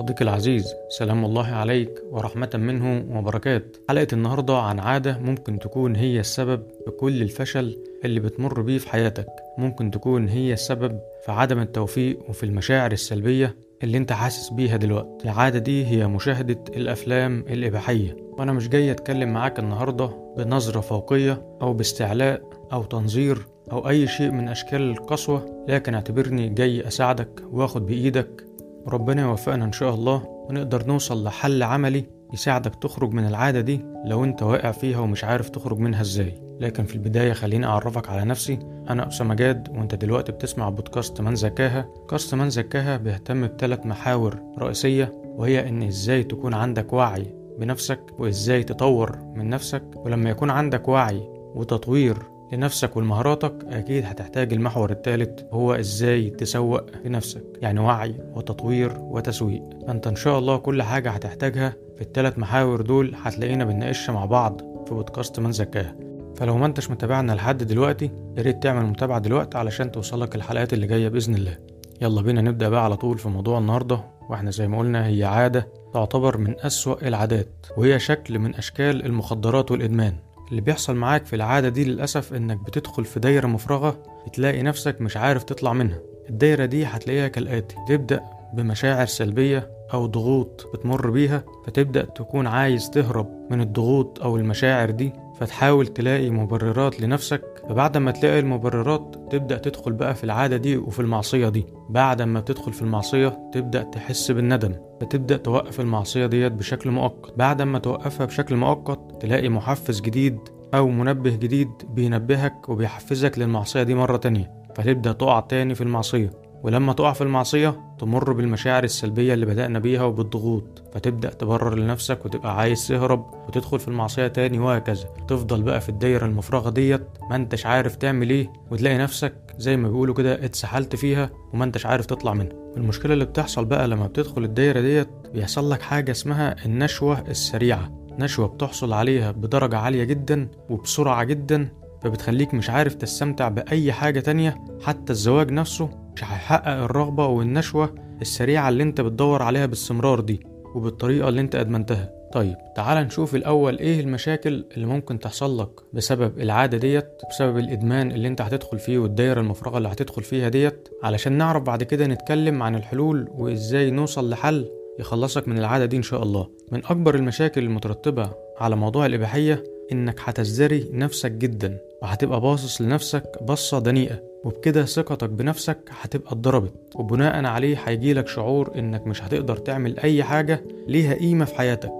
صديقي العزيز سلام الله عليك ورحمة منه وبركات. حلقة النهاردة عن عادة ممكن تكون هي السبب في كل الفشل اللي بتمر بيه في حياتك. ممكن تكون هي السبب في عدم التوفيق وفي المشاعر السلبية اللي انت حاسس بيها دلوقتي. العادة دي هي مشاهدة الأفلام الإباحية. وأنا مش جاي أتكلم معاك النهاردة بنظرة فوقية أو باستعلاء أو تنظير أو أي شيء من أشكال القسوة لكن اعتبرني جاي أساعدك وآخد بإيدك وربنا يوفقنا إن شاء الله ونقدر نوصل لحل عملي يساعدك تخرج من العادة دي لو أنت واقع فيها ومش عارف تخرج منها إزاي. لكن في البداية خليني أعرفك على نفسي أنا أسامة جاد وأنت دلوقتي بتسمع بودكاست من زكاها. بودكاست من زكاها بيهتم بثلاث محاور رئيسية وهي إن إزاي تكون عندك وعي بنفسك وإزاي تطور من نفسك ولما يكون عندك وعي وتطوير لنفسك ولمهاراتك أكيد هتحتاج المحور الثالث هو إزاي تسوق لنفسك. يعني وعي وتطوير وتسويق. فأنت إن شاء الله كل حاجة هتحتاجها في الثلاث محاور دول هتلاقينا بنناقشها مع بعض في بودكاست من زكاها. فلو ما انتش متابعنا لحد دلوقتي يا ريت تعمل متابعة دلوقتي علشان توصلك الحلقات اللي جاية بإذن الله. يلا بينا نبدأ بقى على طول في موضوع النهاردة. وإحنا زي ما قلنا هي عادة تعتبر من أسوأ العادات وهي شكل من أشكال المخدرات والإدمان. اللي بيحصل معاك في العادة دي للأسف إنك بتدخل في دايرة مفرغة بتلاقي نفسك مش عارف تطلع منها. الدايرة دي هتلاقيها كالآتي. تبدأ بمشاعر سلبية أو ضغوط بتمر بيها فتبدأ تكون عايز تهرب من الضغوط أو المشاعر دي. فتحاول تلاقي مبررات لنفسك فبعد ما تلاقي المبررات تبدأ تدخل بقى في العادة دي وفي المعصية دي. بعد ما بتدخل في المعصية تبدأ تحس بالندم فتبدأ توقف المعصية ديت بشكل مؤقت. بعد ما توقفها بشكل مؤقت تلاقي محفز جديد أو منبه جديد بينبهك وبيحفزك للمعصية دي مرة تانية فتبدأ تقع تاني في المعصية. ولما تقع في المعصية تمر بالمشاعر السلبية اللي بدأنا بيها وبالضغوط. فتبدأ تبرر لنفسك وتبقى عايز تهرب وتدخل في المعصية تاني وهكذا. تفضل بقى في الدايرة المفرغة ديت ما انتش عارف تعمل إيه وتلاقي نفسك زي ما بيقولوا كده اتسحلت فيها وما انتش عارف تطلع منها. المشكلة اللي بتحصل بقى لما بتدخل الدايرة ديت بيحصل لك حاجة اسمها النشوة السريعة. نشوة بتحصل عليها بدرجة عالية جدا وبسرعة جدا فبتخليك مش عارف تستمتع بأي حاجة تانية حتى الزواج نفسه مش هيحقق الرغبة والنشوة السريعة اللي انت بتدور عليها باستمرار دي وبالطريقة اللي انت أدمنتها. طيب تعال نشوف الأول إيه المشاكل اللي ممكن تحصل لك بسبب العادة ديت بسبب الإدمان اللي انت هتدخل فيه والدايرة المفرغة اللي هتدخل فيها ديت علشان نعرف بعد كده نتكلم عن الحلول وإزاي نوصل لحل يخلصك من العادة دي إن شاء الله. من أكبر المشاكل المترتبة على موضوع الإباحية إنك هتزدري نفسك جدا وهتبقى باصص لنفسك بصة دنيئة وبكده ثقتك بنفسك هتبقى اتضربت وبناء عليه هيجيلك شعور إنك مش هتقدر تعمل أي حاجة ليها قيمة في حياتك.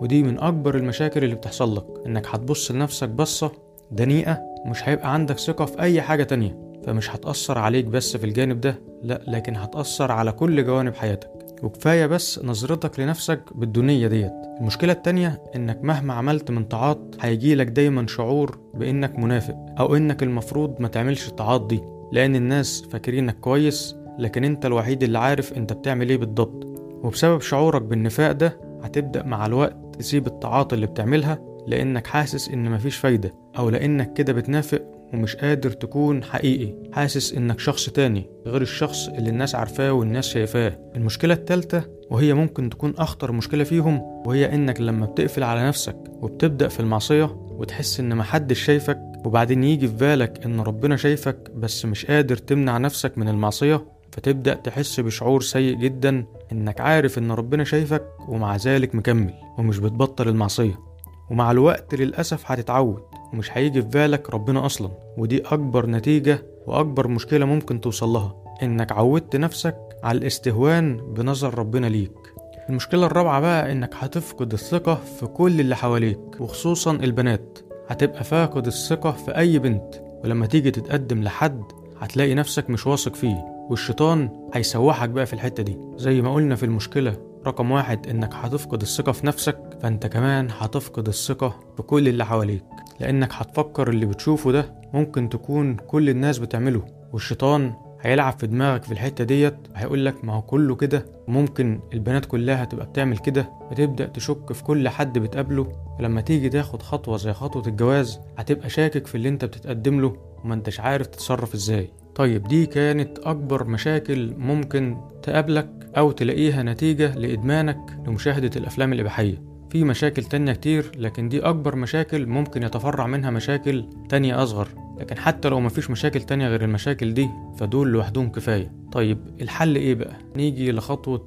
ودي من أكبر المشاكل اللي بتحصل لك إنك هتبص لنفسك بصة دنيئة مش هيبقى عندك ثقة في أي حاجة تانية. فمش هتأثر عليك بس في الجانب ده لا لكن هتأثر على كل جوانب حياتك. وكفاية بس نظرتك لنفسك بالدونية ديت. المشكلة التانية إنك مهما عملت من طاعات هيجيلك دايما شعور بإنك منافق أو إنك المفروض ما تعملش الطاعات دي لأن الناس فاكرينك كويس لكن أنت الوحيد اللي عارف أنت بتعمل إيه بالضبط. وبسبب شعورك بالنفاق ده هتبدأ مع الوقت تسيب الطاعات اللي بتعملها لأنك حاسس إن مفيش فايدة أو لأنك كده بتنافق ومش قادر تكون حقيقي. حاسس إنك شخص تاني غير الشخص اللي الناس عارفاه والناس شايفاه. المشكلة التالتة وهي ممكن تكون أخطر مشكلة فيهم وهي إنك لما بتقفل على نفسك وبتبدأ في المعصية وتحس إن محدش شايفك وبعدين يجي في بالك إن ربنا شايفك بس مش قادر تمنع نفسك من المعصية فتبدأ تحس بشعور سيء جدا إنك عارف إن ربنا شايفك ومع ذلك مكمل ومش بتبطل المعصية. ومع الوقت للأسف هتتعود. ومش هيجي في بالك ربنا أصلا ودي أكبر نتيجة وأكبر مشكلة ممكن توصل لها إنك عودت نفسك على الاستهوان بنظر ربنا ليك. المشكلة الرابعة بقى إنك هتفقد الثقة في كل اللي حواليك وخصوصا البنات. هتبقى فاقد الثقة في أي بنت ولما تيجي تتقدم لحد هتلاقي نفسك مش واثق فيه والشيطان هيسوحك بقى في الحتة دي. زي ما قلنا في المشكلة رقم واحد إنك هتفقد الثقة في نفسك فأنت كمان هتفقد الثقة في كل اللي حواليك لأنك هتفكر اللي بتشوفه ده ممكن تكون كل الناس بتعمله والشيطان هيلعب في دماغك في الحتة ديت هيقول لك ما هو كله كده ممكن البنات كلها تبقى بتعمل كده فتبدأ تشك في كل حد بتقابله ولما تيجي تاخد خطوة زي خطوة الجواز هتبقى شاكك في اللي انت بتتقدم له وما انتش عارف تتصرف إزاي. طيب دي كانت أكبر مشاكل ممكن تقابلك أو تلاقيها نتيجة لإدمانك لمشاهدة الأفلام الإباحية. في مشاكل تانية كتير لكن دي أكبر مشاكل ممكن يتفرع منها مشاكل تانية أصغر. لكن حتى لو مفيش مشاكل تانية غير المشاكل دي فدول لوحدهم كفاية. طيب الحل إيه بقى؟ نيجي لخطوة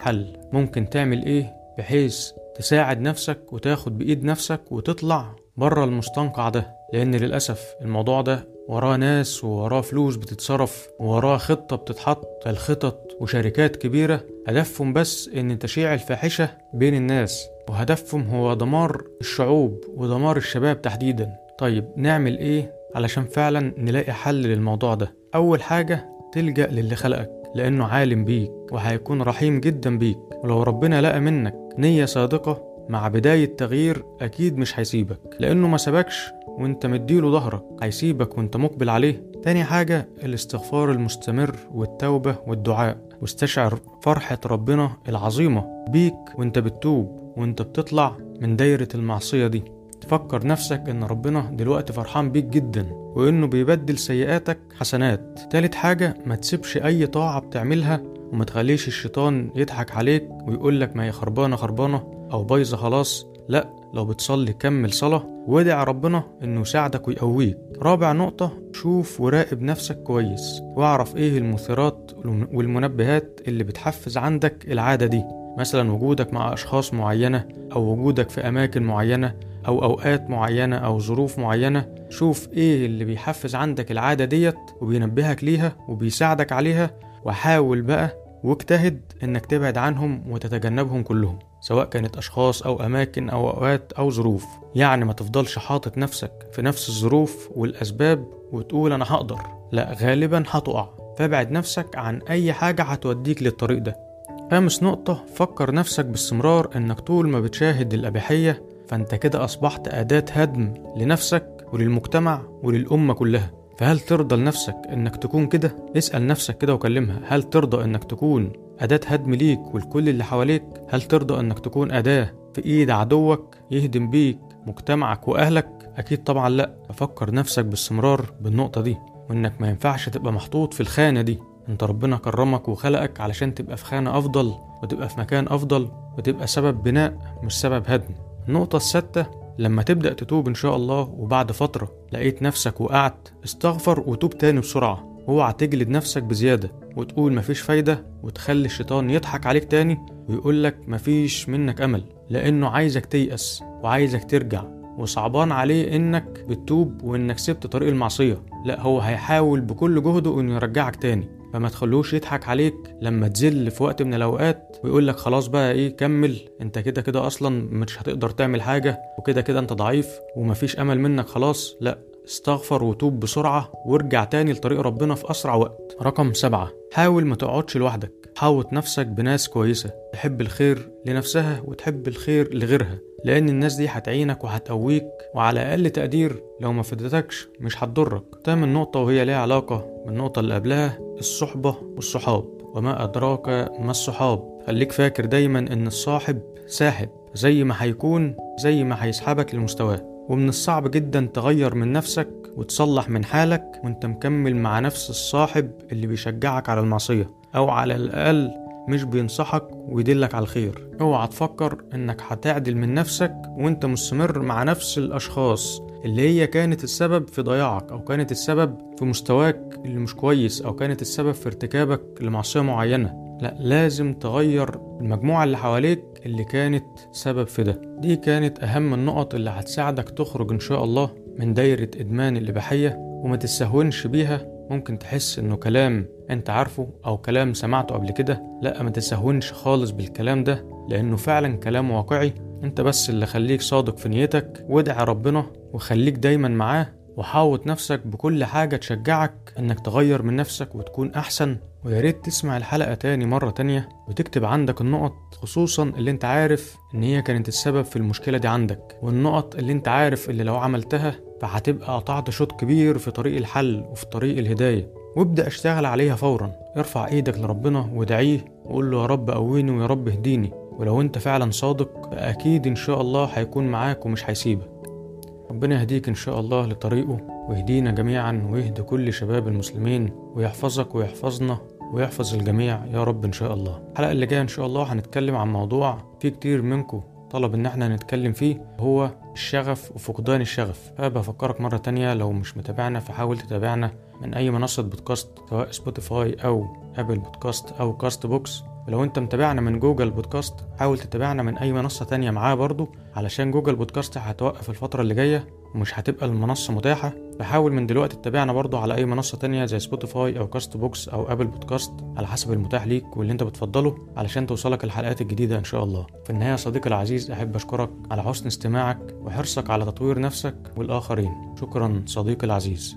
حل. ممكن تعمل إيه بحيث تساعد نفسك وتاخد بإيد نفسك وتطلع بره المستنقع ده؟ لأن للأسف الموضوع ده وراه ناس ووراه فلوس بتتصرف ووراه خطة بتتحط الخطط وشركات كبيرة. هدفهم بس إن تشيع الفاحشة بين الناس وهدفهم هو دمار الشعوب ودمار الشباب تحديدا. طيب نعمل إيه علشان فعلا نلاقي حل للموضوع ده؟ أول حاجة تلجأ للي خلقك. لأنه عالم بيك وهيكون رحيم جدا بيك. ولو ربنا لقى منك نية صادقة مع بداية تغيير أكيد مش هيسيبك. لأنه ما سابكش وأنت مديله ظهرك هيسيبك وأنت مقبل عليه. تاني حاجة الاستغفار المستمر والتوبة والدعاء. واستشعر فرحة ربنا العظيمة بيك وأنت بتتوب وأنت بتطلع من دايرة المعصية دي. تفكر نفسك إن ربنا دلوقتي فرحان بيك جدا. وإنه بيبدل سيئاتك حسنات. تالت حاجة ما تسيبش أي طاعة بتعملها وما تخليش الشيطان يضحك عليك ويقولك ما هي خربانة خربانة أو بايظة خلاص. لأ لو بتصلي كمل صلاة وادع ربنا إنه يساعدك ويقويك. رابع نقطة شوف وراقب نفسك كويس واعرف إيه المثيرات والمنبهات اللي بتحفز عندك العادة دي. مثلا وجودك مع أشخاص معينة أو وجودك في أماكن معينة أو أوقات معينة أو ظروف معينة شوف إيه اللي بيحفز عندك العادة ديت وبينبهك ليها وبيساعدك عليها وحاول بقى واجتهد إنك تبعد عنهم وتتجنبهم كلهم سواء كانت أشخاص أو أماكن أو أوقات أو ظروف. يعني ما تفضلش حاطط نفسك في نفس الظروف والأسباب وتقول أنا هقدر. لا غالبا هتقع. فابعد نفسك عن أي حاجة هتوديك للطريق ده. خامس نقطة فكر نفسك باستمرار إنك طول ما بتشاهد الأباحية فانت كده أصبحت أداة هدم لنفسك وللمجتمع وللأمة كلها. فهل ترضى لنفسك إنك تكون كده؟ اسأل نفسك كده وكلمها. هل ترضى إنك تكون أداة هدم ليك ولكل اللي حواليك؟ هل ترضى إنك تكون أداة في إيد عدوك يهدم بيك مجتمعك وأهلك؟ أكيد طبعا لأ. ففكر نفسك باستمرار بالنقطة دي وإنك ما ينفعش تبقى محطوط في الخانة دي. أنت ربنا كرمك وخلقك علشان تبقى في خانة أفضل وتبقى في مكان أفضل وتبقى سبب بناء مش سبب هدم. النقطة السادسة لما تبدأ تتوب إن شاء الله وبعد فترة لقيت نفسك وقعت استغفر وتوب تاني بسرعة. اوعى تجلد نفسك بزيادة وتقول مفيش فايدة وتخلي الشيطان يضحك عليك تاني ويقولك مفيش منك أمل لأنه عايزك تيأس وعايزك ترجع وصعبان عليه إنك بتتوب وإنك سبت طريق المعصية. لا هو هيحاول بكل جهده إنه يرجعك تاني. فما تخلوش يضحك عليك لما تزل في وقت من الأوقات ويقول لك خلاص بقى إيه كمل. أنت كده كده أصلا مش هتقدر تعمل حاجة وكده كده أنت ضعيف ومفيش أمل منك خلاص. لأ استغفر وتوب بسرعة وارجع تاني لطريق ربنا في أسرع وقت. رقم سبعة حاول ما تقعدش لوحدك. حاوط نفسك بناس كويسة. تحب الخير لنفسها وتحب الخير لغيرها. لأن الناس دي هتعينك وهتقويك وعلى أقل تقدير لو ما فادتكش مش هتضرك. تامن نقطة وهي ليها علاقة بالنقطة اللي قبلها الصحبة والصحاب. وما أدراك ما الصحاب. خليك فاكر دايما إن الصاحب ساحب زي ما هيكون زي ما هيسحبك لمستواه. ومن الصعب جدا تغير من نفسك وتصلح من حالك وأنت مكمل مع نفس الصاحب اللي بيشجعك على المعصية. أو على الأقل مش بينصحك ويدلك على الخير. اوعى تفكر انك هتعدل من نفسك وانت مستمر مع نفس الأشخاص اللي هي كانت السبب في ضياعك أو كانت السبب في مستواك اللي مش كويس أو كانت السبب في ارتكابك لمعصية معينة. لا لازم تغير المجموعة اللي حواليك اللي كانت سبب في ده. دي كانت أهم النقط اللي هتساعدك تخرج إن شاء الله من دايرة إدمان الإباحية وما تستهونش بيها ممكن تحس إنه كلام أنت عارفه أو كلام سمعته قبل كده لأ ما تستهونش خالص بالكلام ده لأنه فعلا كلام واقعي. أنت بس اللي خليك صادق في نيتك وادعي ربنا وخليك دايما معاه وحاوط نفسك بكل حاجة تشجعك إنك تغير من نفسك وتكون أحسن. ويا ريت تسمع الحلقة تاني مرة تانية وتكتب عندك النقط خصوصا اللي أنت عارف إن هي كانت السبب في المشكلة دي عندك والنقط اللي أنت عارف اللي لو عملتها فهتبقى قطعت شوط كبير في طريق الحل وفي طريق الهداية. وابدأ اشتغل عليها فورا. ارفع إيدك لربنا وادعيه وقول له يا رب قويني ويا رب اهديني. ولو انت فعلا صادق فأكيد إن شاء الله هيكون معاك ومش هيسيبك. ربنا يهديك إن شاء الله لطريقه ويهدينا جميعا ويهدي كل شباب المسلمين ويحفظك ويحفظنا ويحفظ الجميع يا رب إن شاء الله. الحلقة اللي جاية إن شاء الله هنتكلم عن موضوع في كتير منكم طلب إن إحنا نتكلم فيه هو الشغف وفقدان الشغف. فبفكرك مرة تانية لو مش متابعنا فحاول تتابعنا من أي منصة بودكاست سواء سبوتيفاي أو أبل بودكاست أو Castbox ولو أنت متابعنا من جوجل بودكاست حاول تتابعنا من أي منصة تانية معاه برضو علشان جوجل بودكاست هتوقف الفترة اللي جاية. ومش هتبقى المنصة متاحة فحاول من دلوقتي تتابعنا برضو على أي منصة تانية زي سبوتيفاي أو Castbox أو ابل بودكاست على حسب المتاح ليك واللي أنت بتفضله علشان توصلك الحلقات الجديدة إن شاء الله. في النهاية صديقي العزيز أحب أشكرك على حسن استماعك وحرصك على تطوير نفسك والآخرين. شكرا صديقي العزيز.